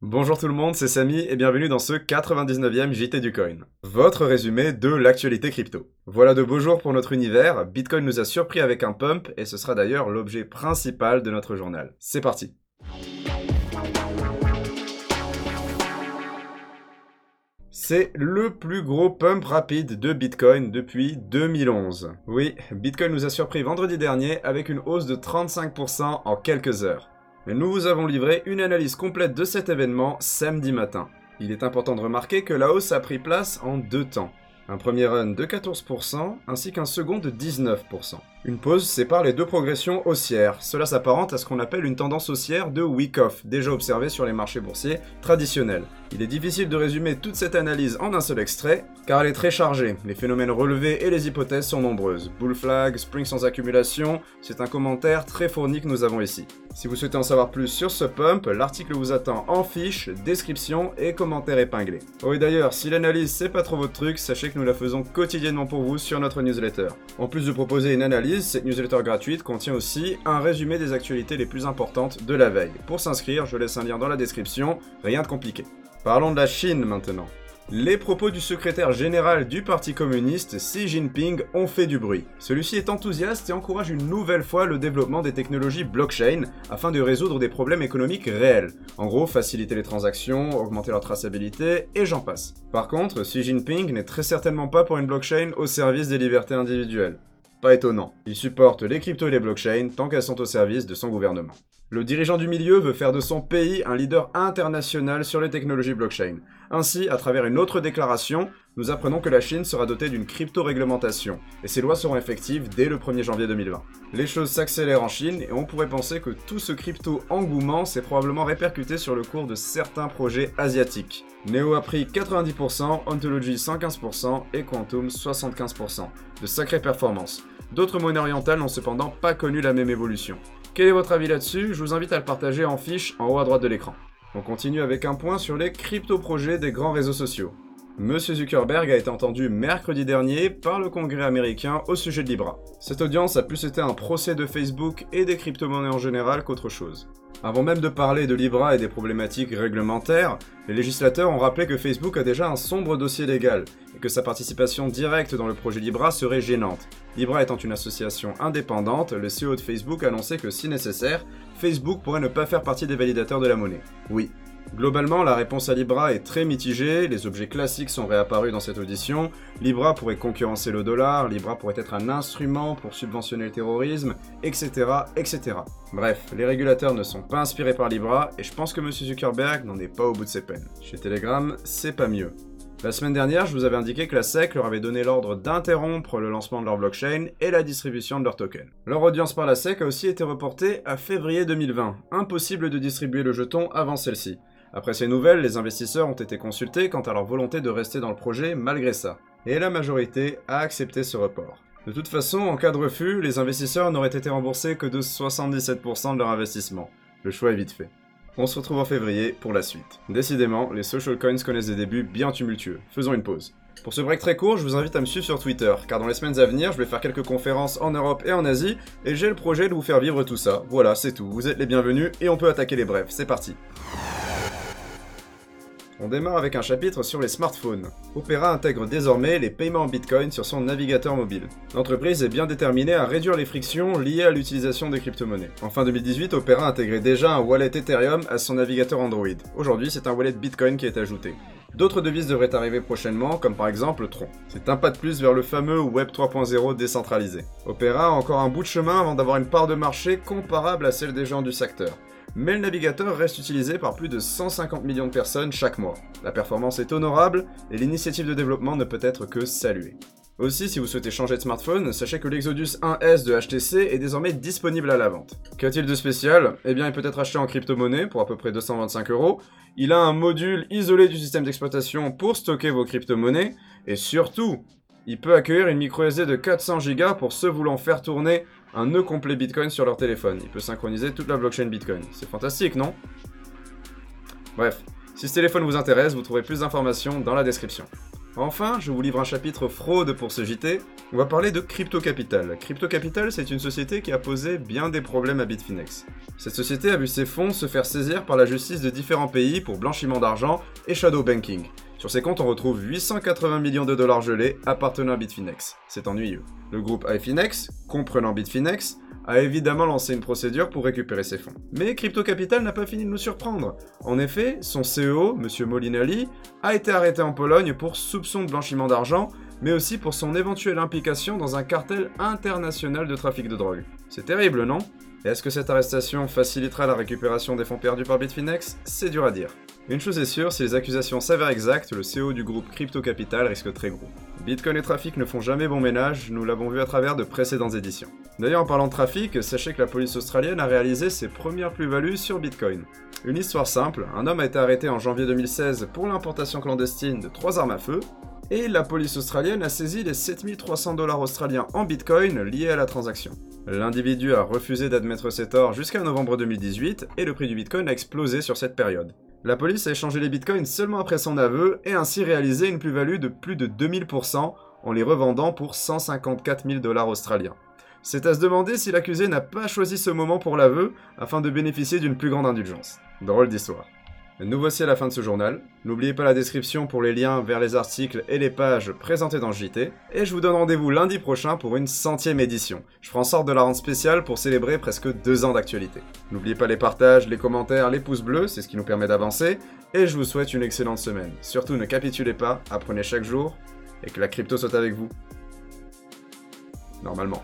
Bonjour tout le monde, c'est Samy et bienvenue dans ce 99e JT du Coin. Votre résumé de l'actualité crypto. Voilà de beaux jours pour notre univers, Bitcoin nous a surpris avec un pump et ce sera d'ailleurs l'objet principal de notre journal. C'est parti C'est le plus gros pump rapide de Bitcoin depuis 2011. Oui, Bitcoin nous a surpris vendredi dernier avec une hausse de 35% en quelques heures nous vous avons livré une analyse complète de cet événement samedi matin. Il est important de remarquer que la hausse a pris place en deux temps. Un premier run de 14% ainsi qu'un second de 19%. Une pause sépare les deux progressions haussières. Cela s'apparente à ce qu'on appelle une tendance haussière de week-off, déjà observée sur les marchés boursiers traditionnels. Il est difficile de résumer toute cette analyse en un seul extrait, car elle est très chargée. Les phénomènes relevés et les hypothèses sont nombreuses. Bull flag, spring sans accumulation, c'est un commentaire très fourni que nous avons ici. Si vous souhaitez en savoir plus sur ce pump, l'article vous attend en fiche, description et commentaire épinglé. Oh d'ailleurs, si l'analyse c'est pas trop votre truc, sachez que nous la faisons quotidiennement pour vous sur notre newsletter. En plus de proposer une analyse, cette newsletter gratuite contient aussi un résumé des actualités les plus importantes de la veille. Pour s'inscrire, je laisse un lien dans la description, rien de compliqué. Parlons de la Chine maintenant. Les propos du secrétaire général du Parti communiste Xi Jinping ont fait du bruit. Celui-ci est enthousiaste et encourage une nouvelle fois le développement des technologies blockchain afin de résoudre des problèmes économiques réels. En gros, faciliter les transactions, augmenter leur traçabilité et j'en passe. Par contre, Xi Jinping n'est très certainement pas pour une blockchain au service des libertés individuelles. Pas étonnant, il supporte les cryptos et les blockchains tant qu'elles sont au service de son gouvernement. Le dirigeant du milieu veut faire de son pays un leader international sur les technologies blockchain. Ainsi, à travers une autre déclaration, nous apprenons que la Chine sera dotée d'une crypto-réglementation, et ces lois seront effectives dès le 1er janvier 2020. Les choses s'accélèrent en Chine, et on pourrait penser que tout ce crypto-engouement s'est probablement répercuté sur le cours de certains projets asiatiques. Neo a pris 90%, Ontology 115% et Quantum 75%. De sacrées performances. D'autres monnaies orientales n'ont cependant pas connu la même évolution. Quel est votre avis là-dessus? Je vous invite à le partager en fiche en haut à droite de l'écran. On continue avec un point sur les crypto-projets des grands réseaux sociaux. Monsieur Zuckerberg a été entendu mercredi dernier par le Congrès américain au sujet de Libra. Cette audience a plus été un procès de Facebook et des crypto-monnaies en général qu'autre chose. Avant même de parler de Libra et des problématiques réglementaires, les législateurs ont rappelé que Facebook a déjà un sombre dossier légal et que sa participation directe dans le projet Libra serait gênante. Libra étant une association indépendante, le CEO de Facebook a annoncé que si nécessaire, Facebook pourrait ne pas faire partie des validateurs de la monnaie. Oui, Globalement, la réponse à Libra est très mitigée, les objets classiques sont réapparus dans cette audition, Libra pourrait concurrencer le dollar, Libra pourrait être un instrument pour subventionner le terrorisme, etc. etc. Bref, les régulateurs ne sont pas inspirés par Libra, et je pense que M. Zuckerberg n'en est pas au bout de ses peines. Chez Telegram, c'est pas mieux. La semaine dernière, je vous avais indiqué que la SEC leur avait donné l'ordre d'interrompre le lancement de leur blockchain et la distribution de leurs tokens. Leur audience par la SEC a aussi été reportée à février 2020. Impossible de distribuer le jeton avant celle-ci. Après ces nouvelles, les investisseurs ont été consultés quant à leur volonté de rester dans le projet malgré ça, et la majorité a accepté ce report. De toute façon, en cas de refus, les investisseurs n'auraient été remboursés que de 77% de leur investissement. Le choix est vite fait. On se retrouve en février pour la suite. Décidément, les social coins connaissent des débuts bien tumultueux. Faisons une pause. Pour ce break très court, je vous invite à me suivre sur Twitter, car dans les semaines à venir, je vais faire quelques conférences en Europe et en Asie, et j'ai le projet de vous faire vivre tout ça. Voilà, c'est tout. Vous êtes les bienvenus, et on peut attaquer les brefs. C'est parti. On démarre avec un chapitre sur les smartphones. Opera intègre désormais les paiements en Bitcoin sur son navigateur mobile. L'entreprise est bien déterminée à réduire les frictions liées à l'utilisation des crypto-monnaies. En fin 2018, Opera intégrait déjà un wallet Ethereum à son navigateur Android. Aujourd'hui, c'est un wallet Bitcoin qui est ajouté. D'autres devises devraient arriver prochainement, comme par exemple Tron. C'est un pas de plus vers le fameux Web 3.0 décentralisé. Opera a encore un bout de chemin avant d'avoir une part de marché comparable à celle des gens du secteur mais le navigateur reste utilisé par plus de 150 millions de personnes chaque mois. La performance est honorable et l'initiative de développement ne peut être que saluée. Aussi, si vous souhaitez changer de smartphone, sachez que l'Exodus 1S de HTC est désormais disponible à la vente. Qu'a-t-il de spécial? Eh bien, il peut être acheté en crypto-monnaie pour à peu près 225 euros. Il a un module isolé du système d'exploitation pour stocker vos crypto-monnaies. Et surtout, il peut accueillir une micro SD de 400 Go pour ceux voulant faire tourner un nœud complet Bitcoin sur leur téléphone. Il peut synchroniser toute la blockchain Bitcoin. C'est fantastique, non? Bref, si ce téléphone vous intéresse, vous trouverez plus d'informations dans la description. Enfin, je vous livre un chapitre fraude pour ce JT. On va parler de Crypto Capital. Crypto Capital, c'est une société qui a posé bien des problèmes à Bitfinex. Cette société a vu ses fonds se faire saisir par la justice de différents pays pour blanchiment d'argent et shadow banking. Sur ces comptes, on retrouve 880 millions de dollars gelés appartenant à Bitfinex. C'est ennuyeux. Le groupe iFinex, comprenant Bitfinex, a évidemment lancé une procédure pour récupérer ses fonds. Mais Crypto Capital n'a pas fini de nous surprendre. En effet, son CEO, M. Molinari, a été arrêté en Pologne pour soupçon de blanchiment d'argent, mais aussi pour son éventuelle implication dans un cartel international de trafic de drogue. C'est terrible, non? Est-ce que cette arrestation facilitera la récupération des fonds perdus par Bitfinex? C'est dur à dire. Une chose est sûre, si les accusations s'avèrent exactes, le CEO du groupe Crypto Capital risque très gros. Bitcoin et trafic ne font jamais bon ménage, nous l'avons vu à travers de précédentes éditions. D'ailleurs, en parlant de trafic, sachez que la police australienne a réalisé ses premières plus-values sur Bitcoin. Une histoire simple, un homme a été arrêté en janvier 2016 pour l'importation clandestine de trois armes à feu, et la police australienne a saisi les 7300 dollars australiens en Bitcoin liés à la transaction. L'individu a refusé d'admettre ses torts jusqu'à novembre 2018 et le prix du Bitcoin a explosé sur cette période. La police a échangé les bitcoins seulement après son aveu et ainsi réalisé une plus-value de plus de 2000% en les revendant pour 154 000 dollars australiens. C'est à se demander si l'accusé n'a pas choisi ce moment pour l'aveu afin de bénéficier d'une plus grande indulgence. Drôle d'histoire. Nous voici à la fin de ce journal. N'oubliez pas la description pour les liens vers les articles et les pages présentés dans JT. Et je vous donne rendez-vous lundi prochain pour une centième édition. Je ferai en sorte de la rendre spéciale pour célébrer presque deux ans d'actualité. N'oubliez pas les partages, les commentaires, les pouces bleus, c'est ce qui nous permet d'avancer. Et je vous souhaite une excellente semaine. Surtout ne capitulez pas, apprenez chaque jour, et que la crypto soit avec vous. Normalement.